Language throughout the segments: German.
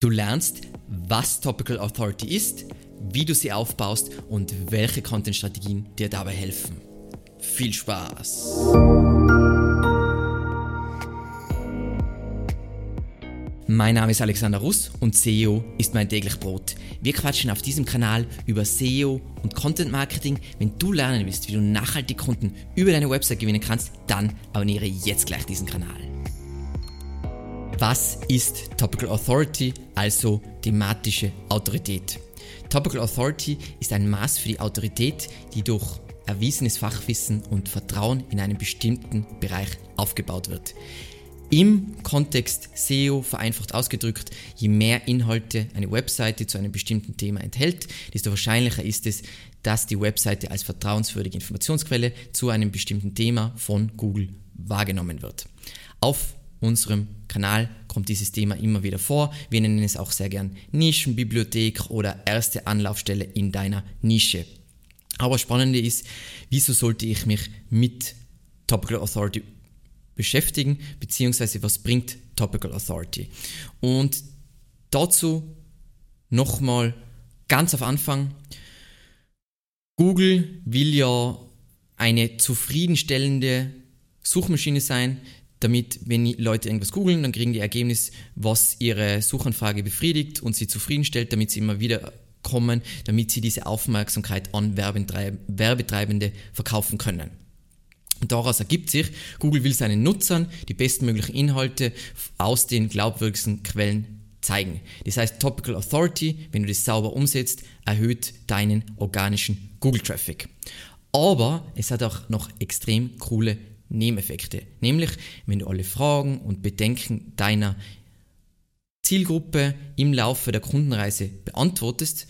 Du lernst, was Topical Authority ist, wie du sie aufbaust und welche Content-Strategien dir dabei helfen. Viel Spaß! Mein Name ist Alexander Russ und SEO ist mein täglich Brot. Wir quatschen auf diesem Kanal über SEO und Content Marketing. Wenn du lernen willst, wie du nachhaltig Kunden über deine Website gewinnen kannst, dann abonniere jetzt gleich diesen Kanal. Was ist Topical Authority, also thematische Autorität? Topical Authority ist ein Maß für die Autorität, die durch erwiesenes Fachwissen und Vertrauen in einem bestimmten Bereich aufgebaut wird. Im Kontext SEO vereinfacht ausgedrückt, je mehr Inhalte eine Webseite zu einem bestimmten Thema enthält, desto wahrscheinlicher ist es, dass die Webseite als vertrauenswürdige Informationsquelle zu einem bestimmten Thema von Google wahrgenommen wird. Auf unserem Kanal kommt dieses Thema immer wieder vor. Wir nennen es auch sehr gern Nischenbibliothek oder erste Anlaufstelle in deiner Nische. Aber spannende ist, wieso sollte ich mich mit Topical Authority beschäftigen, beziehungsweise was bringt Topical Authority? Und dazu nochmal ganz auf Anfang. Google will ja eine zufriedenstellende Suchmaschine sein, damit, wenn Leute irgendwas googeln, dann kriegen die Ergebnis, was ihre Suchanfrage befriedigt und sie zufriedenstellt, damit sie immer wieder kommen, damit sie diese Aufmerksamkeit an Werbetreibende verkaufen können. Und daraus ergibt sich, Google will seinen Nutzern die bestmöglichen Inhalte aus den glaubwürdigsten Quellen zeigen. Das heißt, Topical Authority, wenn du das sauber umsetzt, erhöht deinen organischen Google-Traffic. Aber es hat auch noch extrem coole Nebeneffekte. Nämlich, wenn du alle Fragen und Bedenken deiner Zielgruppe im Laufe der Kundenreise beantwortest,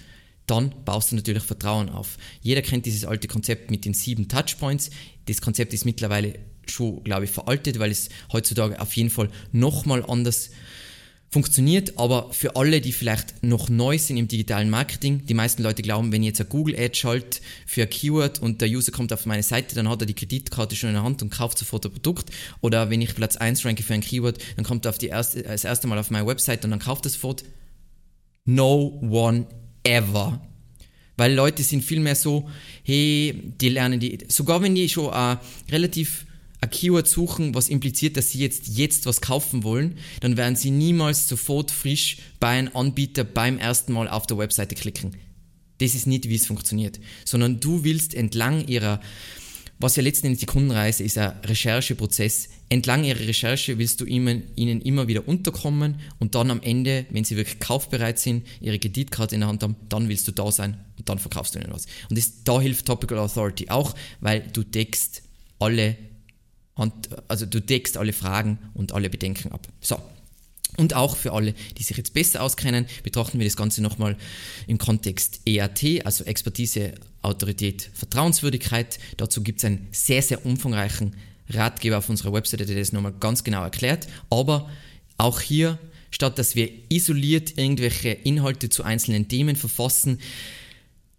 dann baust du natürlich Vertrauen auf. Jeder kennt dieses alte Konzept mit den sieben Touchpoints. Das Konzept ist mittlerweile schon, glaube ich, veraltet, weil es heutzutage auf jeden Fall nochmal anders funktioniert, aber für alle, die vielleicht noch neu sind im digitalen Marketing, die meisten Leute glauben, wenn ich jetzt eine Google Ad schalte für ein Keyword und der User kommt auf meine Seite, dann hat er die Kreditkarte schon in der Hand und kauft sofort ein Produkt. Oder wenn ich Platz 1 ranke für ein Keyword, dann kommt er auf die erste, das erste Mal auf meine Website und dann kauft er sofort. No one ever. Weil Leute sind viel mehr so, hey, die lernen die, sogar wenn die schon äh, relativ ein Keyword suchen, was impliziert, dass sie jetzt, jetzt was kaufen wollen, dann werden sie niemals sofort frisch bei einem Anbieter beim ersten Mal auf der Webseite klicken. Das ist nicht, wie es funktioniert. Sondern du willst entlang ihrer, was ja letzten Endes die Kundenreise ist, ein Rechercheprozess. Entlang ihrer Recherche willst du ihnen, immer wieder unterkommen und dann am Ende, wenn sie wirklich kaufbereit sind, ihre Kreditkarte in der Hand haben, dann willst du da sein und dann verkaufst du ihnen was. Und das, da hilft Topical Authority auch, weil du deckst alle und, also du deckst alle Fragen und alle Bedenken ab. So. Und auch für alle, die sich jetzt besser auskennen, betrachten wir das Ganze nochmal im Kontext EAT, also Expertise, Autorität, Vertrauenswürdigkeit. Dazu gibt es einen sehr, sehr umfangreichen Ratgeber auf unserer Webseite, der das nochmal ganz genau erklärt. Aber auch hier, statt dass wir isoliert irgendwelche Inhalte zu einzelnen Themen verfassen,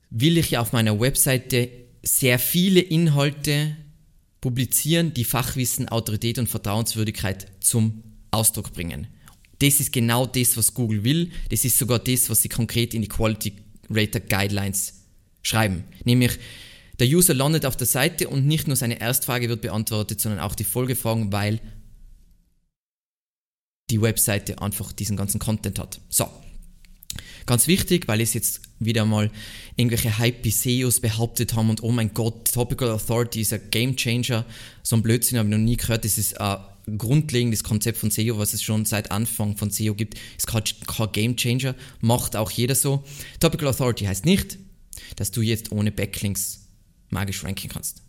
will ich ja auf meiner Webseite sehr viele Inhalte publizieren, die Fachwissen, Autorität und Vertrauenswürdigkeit zum Ausdruck bringen. Das ist genau das, was Google will. Das ist sogar das, was sie konkret in die Quality Rater Guidelines schreiben. Nämlich, der User landet auf der Seite und nicht nur seine Erstfrage wird beantwortet, sondern auch die Folgefragen, weil die Webseite einfach diesen ganzen Content hat. So, Ganz wichtig, weil es jetzt wieder mal irgendwelche Hype-SEOs behauptet haben und oh mein Gott, Topical Authority ist ein Game Changer. So ein Blödsinn habe ich noch nie gehört. Das ist ein grundlegendes Konzept von SEO, was es schon seit Anfang von SEO gibt. Ist kein, kein Game Changer, macht auch jeder so. Topical Authority heißt nicht, dass du jetzt ohne Backlinks magisch ranken kannst.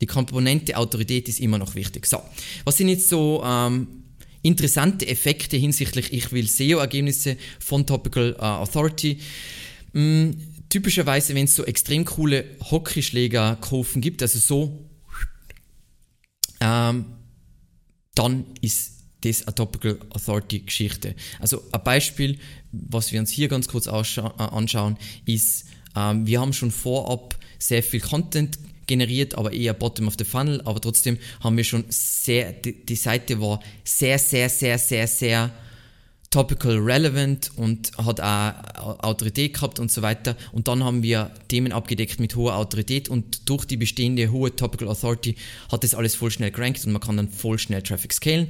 Die Komponente Autorität ist immer noch wichtig. So, was sind jetzt so ähm, interessante Effekte hinsichtlich ich will SEO-Ergebnisse von Topical uh, Authority. Mm, typischerweise, wenn es so extrem coole Hockeyschläger-Kurven gibt, also so, ähm, dann ist das eine Topical Authority Geschichte. Also ein Beispiel, was wir uns hier ganz kurz äh, anschauen, ist, ähm, wir haben schon vorab sehr viel Content generiert, aber eher Bottom of the Funnel. Aber trotzdem haben wir schon sehr, die, die Seite war sehr, sehr, sehr, sehr, sehr topical relevant und hat auch Autorität gehabt und so weiter. Und dann haben wir Themen abgedeckt mit hoher Autorität und durch die bestehende hohe Topical Authority hat das alles voll schnell gerankt und man kann dann voll schnell Traffic scalen.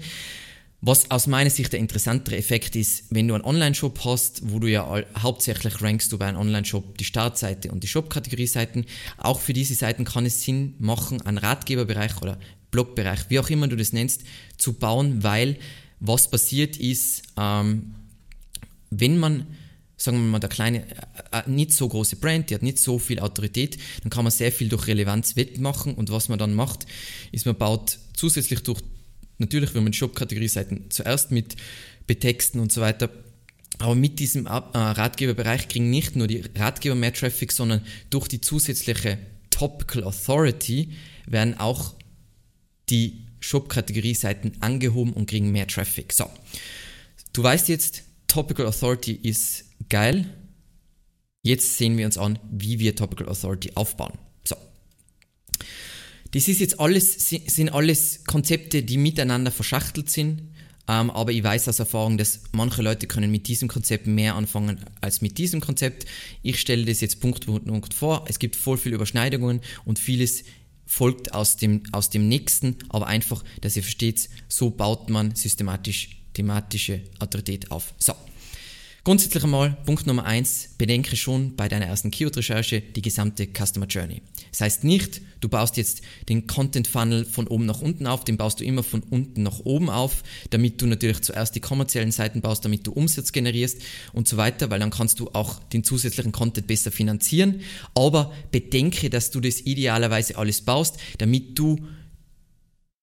Was aus meiner Sicht der interessantere Effekt ist, wenn du einen Online-Shop hast, wo du ja hauptsächlich rankst du bei einem Online-Shop die Startseite und die Shop-Kategorie-Seiten. Auch für diese Seiten kann es Sinn machen, einen Ratgeberbereich oder Blogbereich, wie auch immer du das nennst, zu bauen, weil was passiert ist, ähm, wenn man sagen wir mal, der kleine, äh, äh, nicht so große Brand, die hat nicht so viel Autorität, dann kann man sehr viel durch Relevanz wettmachen und was man dann macht, ist man baut zusätzlich durch Natürlich will man Shop-Kategorie-Seiten zuerst mit betexten und so weiter. Aber mit diesem äh, Ratgeberbereich kriegen nicht nur die Ratgeber mehr Traffic, sondern durch die zusätzliche Topical Authority werden auch die Shop-Kategorie-Seiten angehoben und kriegen mehr Traffic. So, du weißt jetzt, Topical Authority ist geil. Jetzt sehen wir uns an, wie wir Topical Authority aufbauen. Das ist jetzt alles, sind alles Konzepte, die miteinander verschachtelt sind. Ähm, aber ich weiß aus Erfahrung, dass manche Leute können mit diesem Konzept mehr anfangen als mit diesem Konzept. Ich stelle das jetzt Punkt für Punkt vor. Es gibt voll viele Überschneidungen und vieles folgt aus dem, aus dem nächsten, aber einfach, dass ihr versteht, so baut man systematisch thematische Autorität auf. So. Grundsätzlich einmal, Punkt Nummer eins: bedenke schon bei deiner ersten Keyword-Recherche die gesamte Customer Journey. Das heißt nicht, du baust jetzt den Content Funnel von oben nach unten auf, den baust du immer von unten nach oben auf, damit du natürlich zuerst die kommerziellen Seiten baust, damit du Umsatz generierst und so weiter, weil dann kannst du auch den zusätzlichen Content besser finanzieren. Aber bedenke, dass du das idealerweise alles baust, damit du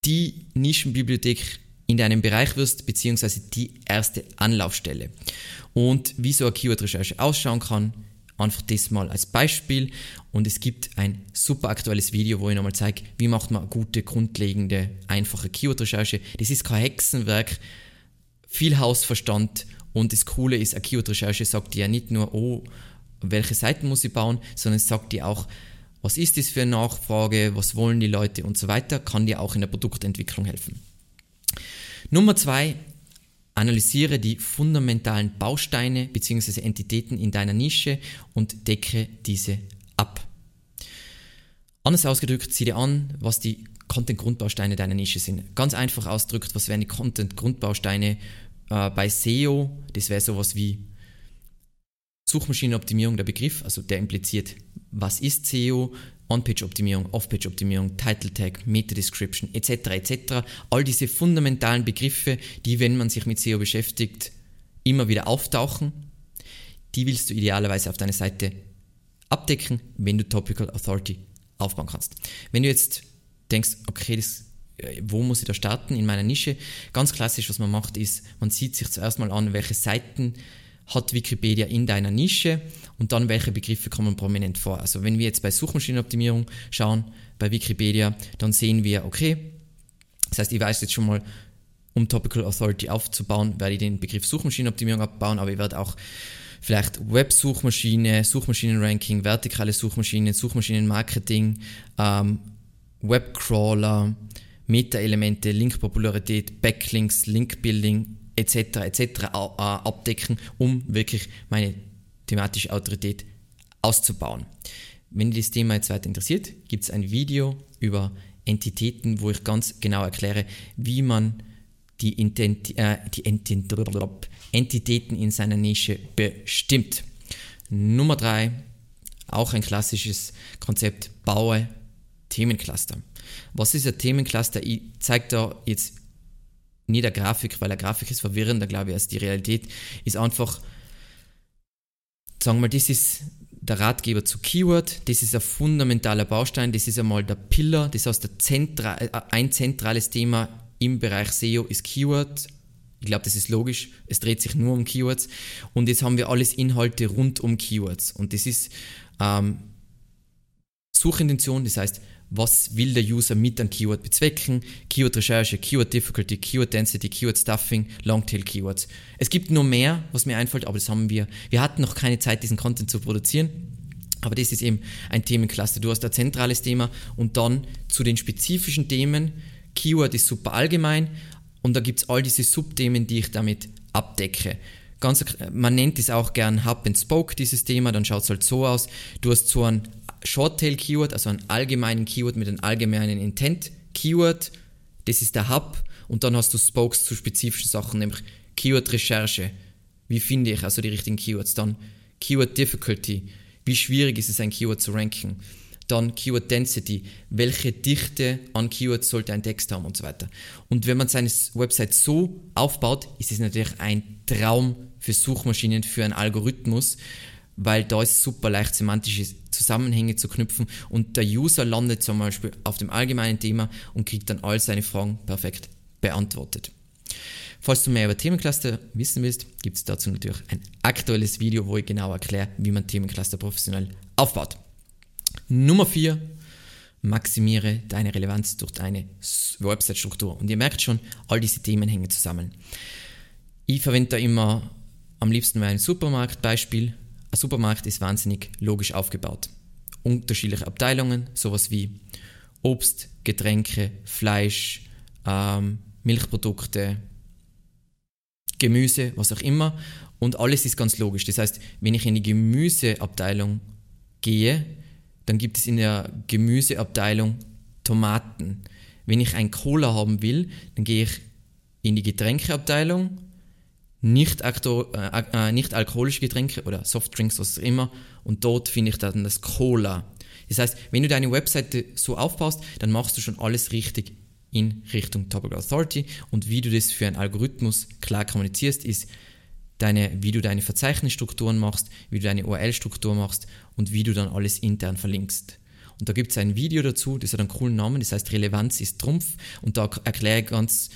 die Nischenbibliothek in deinem Bereich wirst, beziehungsweise die erste Anlaufstelle. Und wie so eine Keyword-Recherche ausschauen kann, einfach das mal als Beispiel. Und es gibt ein super aktuelles Video, wo ich nochmal zeige, wie macht man gute, grundlegende, einfache Keyword-Recherche. Das ist kein Hexenwerk, viel Hausverstand. Und das Coole ist, eine Keyword-Recherche sagt dir ja nicht nur, oh, welche Seiten muss ich bauen, sondern es sagt dir auch, was ist das für eine Nachfrage, was wollen die Leute und so weiter, kann dir auch in der Produktentwicklung helfen. Nummer zwei, analysiere die fundamentalen Bausteine bzw. Entitäten in deiner Nische und decke diese ab. Anders ausgedrückt, sieh dir an, was die Content-Grundbausteine deiner Nische sind. Ganz einfach ausgedrückt, was wären die Content-Grundbausteine äh, bei SEO? Das wäre sowas wie Suchmaschinenoptimierung, der Begriff, also der impliziert, was ist SEO, On-Page-Optimierung, Off-Page-Optimierung, Title-Tag, Meta-Description etc. etc. All diese fundamentalen Begriffe, die, wenn man sich mit SEO beschäftigt, immer wieder auftauchen, die willst du idealerweise auf deiner Seite abdecken, wenn du Topical Authority aufbauen kannst. Wenn du jetzt denkst, okay, das, äh, wo muss ich da starten in meiner Nische? Ganz klassisch, was man macht, ist, man sieht sich zuerst mal an, welche Seiten hat Wikipedia in deiner Nische und dann welche Begriffe kommen prominent vor. Also wenn wir jetzt bei Suchmaschinenoptimierung schauen, bei Wikipedia, dann sehen wir, okay, das heißt, ich weiß jetzt schon mal, um Topical Authority aufzubauen, werde ich den Begriff Suchmaschinenoptimierung abbauen, aber ich werde auch vielleicht Web-Suchmaschine, Suchmaschinenranking, vertikale Suchmaschinen, Suchmaschinenmarketing, ähm, Webcrawler, Meta-Elemente, Linkpopularität, Backlinks, Linkbuilding etc. etc. abdecken, um wirklich meine thematische Autorität auszubauen. Wenn dich das Thema jetzt weiter interessiert, gibt es ein Video über Entitäten, wo ich ganz genau erkläre, wie man die, Intent, äh, die Entit Entitäten in seiner Nische bestimmt. Nummer drei, auch ein klassisches Konzept, baue Themencluster. Was ist ein Themencluster? Ich zeige da jetzt nie der Grafik, weil der Grafik ist verwirrender, glaube ich, als die Realität, ist einfach, sagen wir mal, das ist der Ratgeber zu Keyword, das ist ein fundamentaler Baustein, das ist einmal der Pillar, das heißt Zentra äh, ein zentrales Thema im Bereich SEO ist Keyword. Ich glaube, das ist logisch, es dreht sich nur um Keywords. Und jetzt haben wir alles Inhalte rund um Keywords. Und das ist ähm, Suchintention, das heißt, was will der User mit einem Keyword bezwecken, Keyword-Recherche, Keyword-Difficulty, Keyword-Density, Keyword-Stuffing, Longtail-Keywords. Es gibt nur mehr, was mir einfällt, aber das haben wir, wir hatten noch keine Zeit, diesen Content zu produzieren. Aber das ist eben ein Themencluster. Du hast ein zentrales Thema und dann zu den spezifischen Themen. Keyword ist super allgemein und da gibt es all diese Subthemen, die ich damit abdecke. Ganz, man nennt es auch gern Hub and Spoke, dieses Thema, dann schaut es halt so aus. Du hast so ein Short-Tail-Keyword, also einen allgemeinen Keyword mit einem allgemeinen Intent-Keyword, das ist der Hub, und dann hast du Spokes zu spezifischen Sachen, nämlich Keyword-Recherche, wie finde ich also die richtigen Keywords, dann Keyword Difficulty, wie schwierig ist es ein Keyword zu ranken, dann Keyword Density, welche Dichte an Keywords sollte ein Text haben und so weiter. Und wenn man seine Website so aufbaut, ist es natürlich ein Traum für Suchmaschinen, für einen Algorithmus, weil da ist super leicht semantische Zusammenhänge zu knüpfen und der User landet zum Beispiel auf dem allgemeinen Thema und kriegt dann all seine Fragen perfekt beantwortet. Falls du mehr über Themencluster wissen willst, gibt es dazu natürlich ein aktuelles Video, wo ich genau erkläre, wie man Themencluster professionell aufbaut. Nummer 4. Maximiere deine Relevanz durch deine Website-Struktur. Und ihr merkt schon, all diese Themen hängen zusammen. Ich verwende da immer am liebsten mein Supermarktbeispiel. Ein Supermarkt ist wahnsinnig logisch aufgebaut. Unterschiedliche Abteilungen, sowas wie Obst, Getränke, Fleisch, ähm, Milchprodukte, Gemüse, was auch immer. Und alles ist ganz logisch. Das heißt, wenn ich in die Gemüseabteilung gehe, dann gibt es in der Gemüseabteilung Tomaten. Wenn ich ein Cola haben will, dann gehe ich in die Getränkeabteilung, nicht, äh, äh, nicht alkoholische Getränke oder Softdrinks, was auch immer, und dort finde ich dann das Cola. Das heißt, wenn du deine Webseite so aufbaust, dann machst du schon alles richtig in Richtung Topic Authority und wie du das für einen Algorithmus klar kommunizierst, ist deine, wie du deine Verzeichnisstrukturen machst, wie du deine URL-Struktur machst und wie du dann alles intern verlinkst. Und da gibt es ein Video dazu, das hat einen coolen Namen, das heißt Relevanz ist Trumpf und da erkläre ich ganz,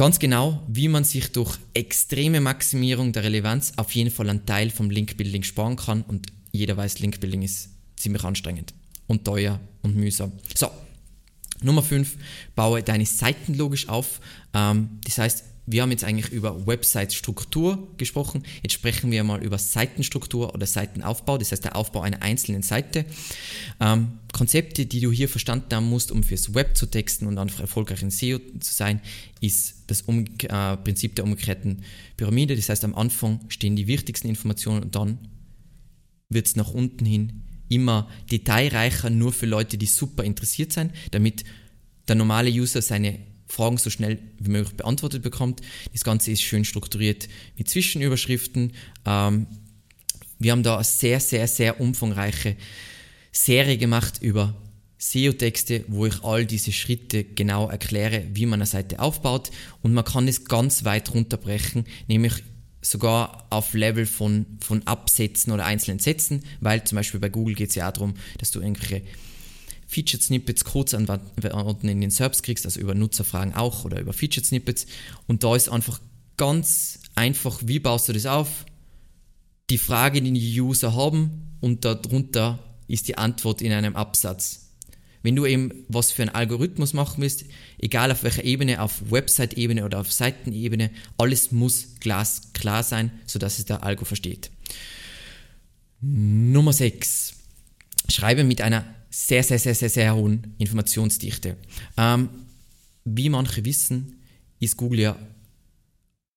ganz genau, wie man sich durch extreme Maximierung der Relevanz auf jeden Fall einen Teil vom Link-Building sparen kann und jeder weiß, Link-Building ist ziemlich anstrengend und teuer und mühsam. So, Nummer 5, baue deine Seiten logisch auf. Ähm, das heißt, wir haben jetzt eigentlich über Website-Struktur gesprochen. Jetzt sprechen wir mal über Seitenstruktur oder Seitenaufbau, das heißt der Aufbau einer einzelnen Seite. Ähm, Konzepte, die du hier verstanden haben musst, um fürs Web zu texten und einfach erfolgreich in SEO zu sein, ist das um äh, Prinzip der umgekehrten Pyramide. Das heißt, am Anfang stehen die wichtigsten Informationen und dann wird es nach unten hin immer detailreicher, nur für Leute, die super interessiert sind, damit der normale User seine Fragen so schnell wie möglich beantwortet bekommt. Das Ganze ist schön strukturiert mit Zwischenüberschriften. Ähm, wir haben da eine sehr, sehr, sehr umfangreiche Serie gemacht über SEO-Texte, wo ich all diese Schritte genau erkläre, wie man eine Seite aufbaut. Und man kann es ganz weit runterbrechen, nämlich sogar auf Level von, von Absätzen oder einzelnen Sätzen, weil zum Beispiel bei Google geht es ja auch darum, dass du irgendwelche Featured Snippets kurz unten in den SERPs kriegst, also über Nutzerfragen auch oder über Featured Snippets. Und da ist einfach ganz einfach, wie baust du das auf? Die Frage, die die User haben und darunter ist die Antwort in einem Absatz. Wenn du eben was für einen Algorithmus machen willst, egal auf welcher Ebene, auf Website-Ebene oder auf Seitenebene, alles muss glasklar sein, sodass es der Algo versteht. Nummer 6. Schreibe mit einer sehr, sehr, sehr, sehr, sehr hohen Informationsdichte. Ähm, wie manche wissen, ist Google ja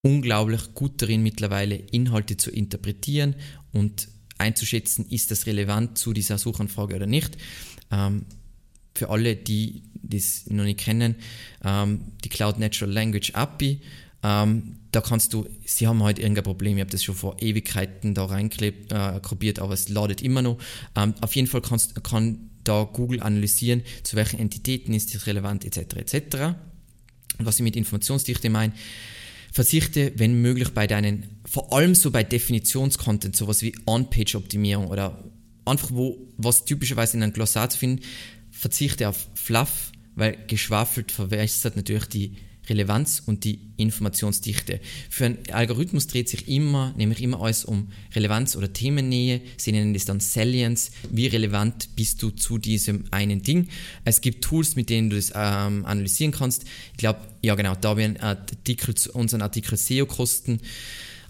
unglaublich gut darin, mittlerweile Inhalte zu interpretieren und einzuschätzen, ist das relevant zu dieser Suchanfrage oder nicht. Ähm, für alle, die das noch nicht kennen, ähm, die Cloud Natural Language API. Ähm, da kannst du, sie haben halt irgendein Problem, ich habe das schon vor Ewigkeiten da reinkopiert, äh, aber es ladet immer noch. Ähm, auf jeden Fall kannst, kann da Google analysieren, zu welchen Entitäten ist das relevant, etc. etc. Und was ich mit Informationsdichte meine, verzichte, wenn möglich, bei deinen, vor allem so bei Definitionscontent, sowas wie On-Page-Optimierung oder einfach wo, was typischerweise in einem Glossar zu finden, verzichte auf Fluff, weil geschwafelt verwässert natürlich die Relevanz und die Informationsdichte. Für einen Algorithmus dreht sich immer, nämlich immer alles um Relevanz oder Themennähe. Sie nennen das dann Salience. Wie relevant bist du zu diesem einen Ding? Es gibt Tools, mit denen du das ähm, analysieren kannst. Ich glaube, ja genau, da einen Artikel, unseren Artikel SEO-Kosten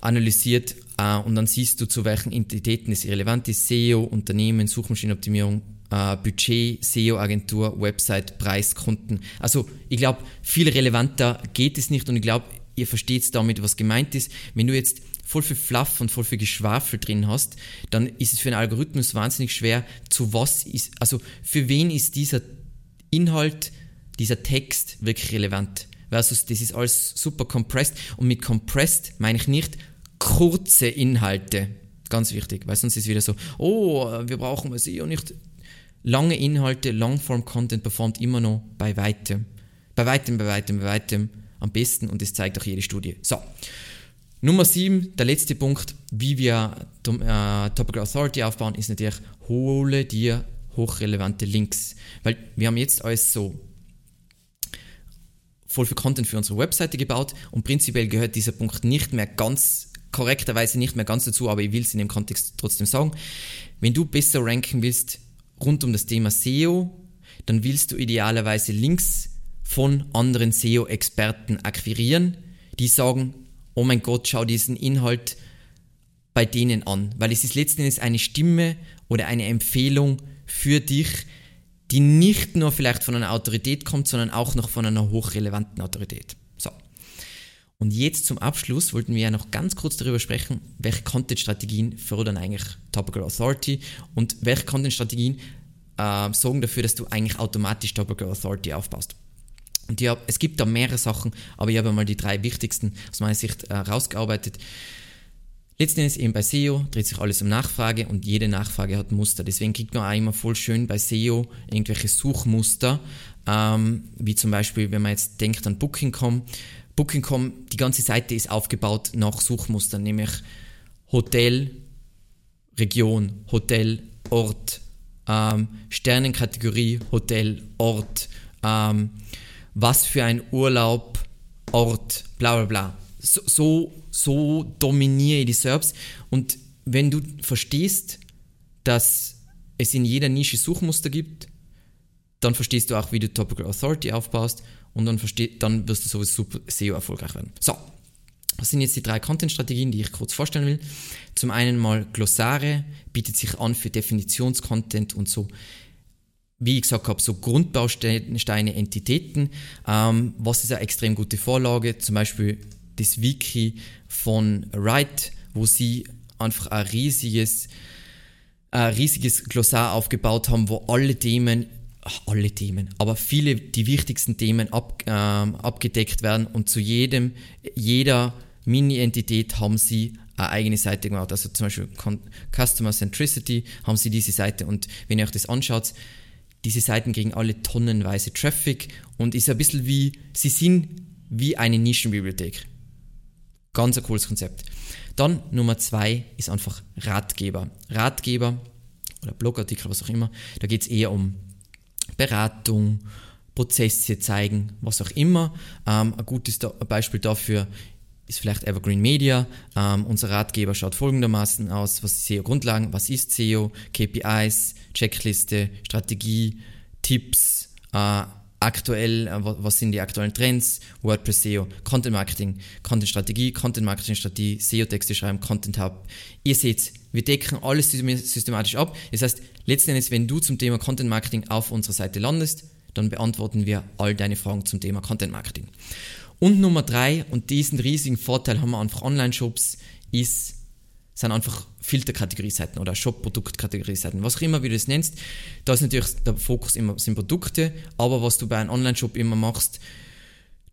analysiert äh, und dann siehst du, zu welchen Entitäten es relevant ist. SEO, Unternehmen, Suchmaschinenoptimierung, äh, Budget, SEO-Agentur, Website, Preis, Kunden. Also ich glaube, viel relevanter geht es nicht und ich glaube, ihr versteht damit, was gemeint ist. Wenn du jetzt voll viel Fluff und voll viel Geschwafel drin hast, dann ist es für einen Algorithmus wahnsinnig schwer, zu was ist, also für wen ist dieser Inhalt, dieser Text wirklich relevant. Versus, das ist alles super compressed und mit compressed meine ich nicht kurze Inhalte. Ganz wichtig, weil sonst ist es wieder so, oh, wir brauchen SEO nicht. Lange Inhalte, Longform-Content performt immer noch bei weitem. Bei weitem, bei weitem, bei weitem am besten und das zeigt auch jede Studie. So, Nummer 7, der letzte Punkt, wie wir äh, Topical Authority aufbauen, ist natürlich, hole dir hochrelevante Links. Weil wir haben jetzt alles so voll viel Content für unsere Webseite gebaut und prinzipiell gehört dieser Punkt nicht mehr ganz korrekterweise nicht mehr ganz dazu, aber ich will es in dem Kontext trotzdem sagen. Wenn du besser ranken willst rund um das Thema SEO, dann willst du idealerweise Links von anderen SEO-Experten akquirieren, die sagen, oh mein Gott, schau diesen Inhalt bei denen an, weil es ist letzten Endes eine Stimme oder eine Empfehlung für dich, die nicht nur vielleicht von einer Autorität kommt, sondern auch noch von einer hochrelevanten Autorität. Und jetzt zum Abschluss wollten wir ja noch ganz kurz darüber sprechen, welche Content-Strategien fördern eigentlich Topical Authority und welche Content-Strategien äh, sorgen dafür, dass du eigentlich automatisch Topical Authority aufbaust. Und ja, es gibt da mehrere Sachen, aber ich habe mal die drei wichtigsten aus meiner Sicht äh, rausgearbeitet. Letzten Endes eben bei SEO dreht sich alles um Nachfrage und jede Nachfrage hat Muster. Deswegen kriegt man auch immer voll schön bei SEO irgendwelche Suchmuster, ähm, wie zum Beispiel, wenn man jetzt denkt an Booking.com. Booking.com, die ganze Seite ist aufgebaut nach Suchmustern, nämlich Hotel, Region, Hotel, Ort, ähm, Sternenkategorie, Hotel, Ort, ähm, was für ein Urlaub, Ort, bla bla bla. So, so, so dominiere ich die Serbs. Und wenn du verstehst, dass es in jeder Nische Suchmuster gibt, dann verstehst du auch, wie du Topical Authority aufbaust und dann, dann wirst du sowieso super SEO erfolgreich werden. So, was sind jetzt die drei Content-Strategien, die ich kurz vorstellen will? Zum einen mal Glossare, bietet sich an für Definitionscontent und so wie ich gesagt habe, so Grundbausteine, Entitäten. Ähm, was ist eine extrem gute Vorlage? Zum Beispiel das Wiki von Wright, wo sie einfach ein riesiges, ein riesiges Glossar aufgebaut haben, wo alle Themen, alle Themen, aber viele, die wichtigsten Themen ab, ähm, abgedeckt werden und zu jedem, jeder Mini-Entität haben sie eine eigene Seite gemacht. Also zum Beispiel Customer Centricity haben sie diese Seite und wenn ihr euch das anschaut, diese Seiten kriegen alle tonnenweise Traffic und ist ein bisschen wie, sie sind wie eine Nischenbibliothek. Ganz ein cooles Konzept. Dann Nummer zwei ist einfach Ratgeber. Ratgeber oder Blogartikel, was auch immer, da geht es eher um Beratung, Prozesse zeigen, was auch immer. Ähm, ein gutes Beispiel dafür ist vielleicht Evergreen Media. Ähm, unser Ratgeber schaut folgendermaßen aus, was ist SEO-Grundlagen, was ist SEO, KPIs, Checkliste, Strategie, Tipps, äh, aktuell, äh, was sind die aktuellen Trends, WordPress SEO, Content Marketing, Content Strategie, Content Marketing Strategie, SEO Texte schreiben, Content Hub. Ihr seht, wir decken alles systematisch ab. Das heißt, letzten Endes, wenn du zum Thema Content Marketing auf unserer Seite landest, dann beantworten wir all deine Fragen zum Thema Content Marketing. Und Nummer drei, und diesen riesigen Vorteil haben wir einfach Online-Shops, ist, sind einfach Filterkategorie-Seiten oder Shop-Produkt-Kategorie-Seiten, was auch immer wie du das nennst. Da ist natürlich der Fokus immer sind Produkte, aber was du bei einem Online-Shop immer machst,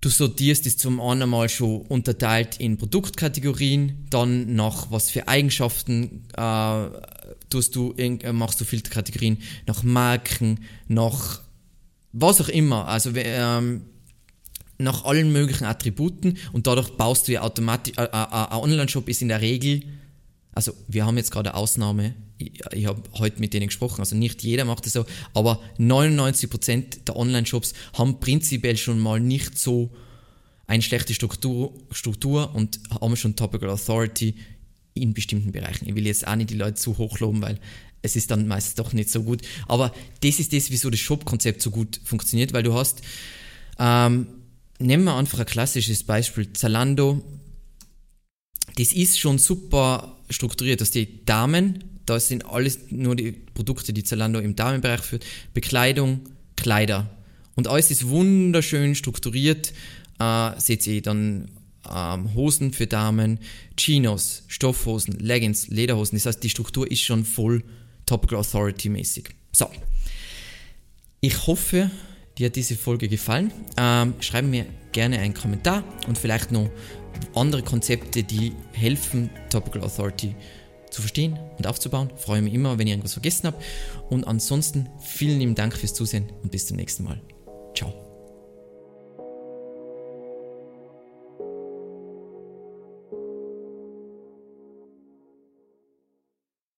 du sortierst es zum einen mal schon unterteilt in Produktkategorien, dann nach was für Eigenschaften äh, tust du, äh, machst du Filterkategorien, nach Marken, nach was auch immer. Also ähm, nach allen möglichen Attributen und dadurch baust du ja automatisch, äh, äh, ein Online-Shop ist in der Regel, also wir haben jetzt gerade eine Ausnahme, ich, ich habe heute mit denen gesprochen, also nicht jeder macht es so, aber 99% der Online-Shops haben prinzipiell schon mal nicht so eine schlechte Struktur, Struktur und haben schon Topical Authority in bestimmten Bereichen. Ich will jetzt auch nicht die Leute zu hoch loben, weil es ist dann meistens doch nicht so gut. Aber das ist das, wieso das Shop-Konzept so gut funktioniert, weil du hast ähm, nehmen wir einfach ein klassisches Beispiel. Zalando, das ist schon super strukturiert, dass die Damen, da sind alles nur die Produkte, die Zalando im Damenbereich führt, Bekleidung, Kleider. Und alles ist wunderschön strukturiert. Äh, seht ihr dann äh, ähm, Hosen für Damen, Chinos, Stoffhosen, Leggings, Lederhosen. Das heißt, die Struktur ist schon voll Topical Authority mäßig. So. Ich hoffe, dir hat diese Folge gefallen. Ähm, schreib mir gerne einen Kommentar und vielleicht noch andere Konzepte, die helfen, Topical Authority zu verstehen und aufzubauen. Ich freue mich immer, wenn ich irgendwas vergessen habe. Und ansonsten vielen lieben Dank fürs Zusehen und bis zum nächsten Mal.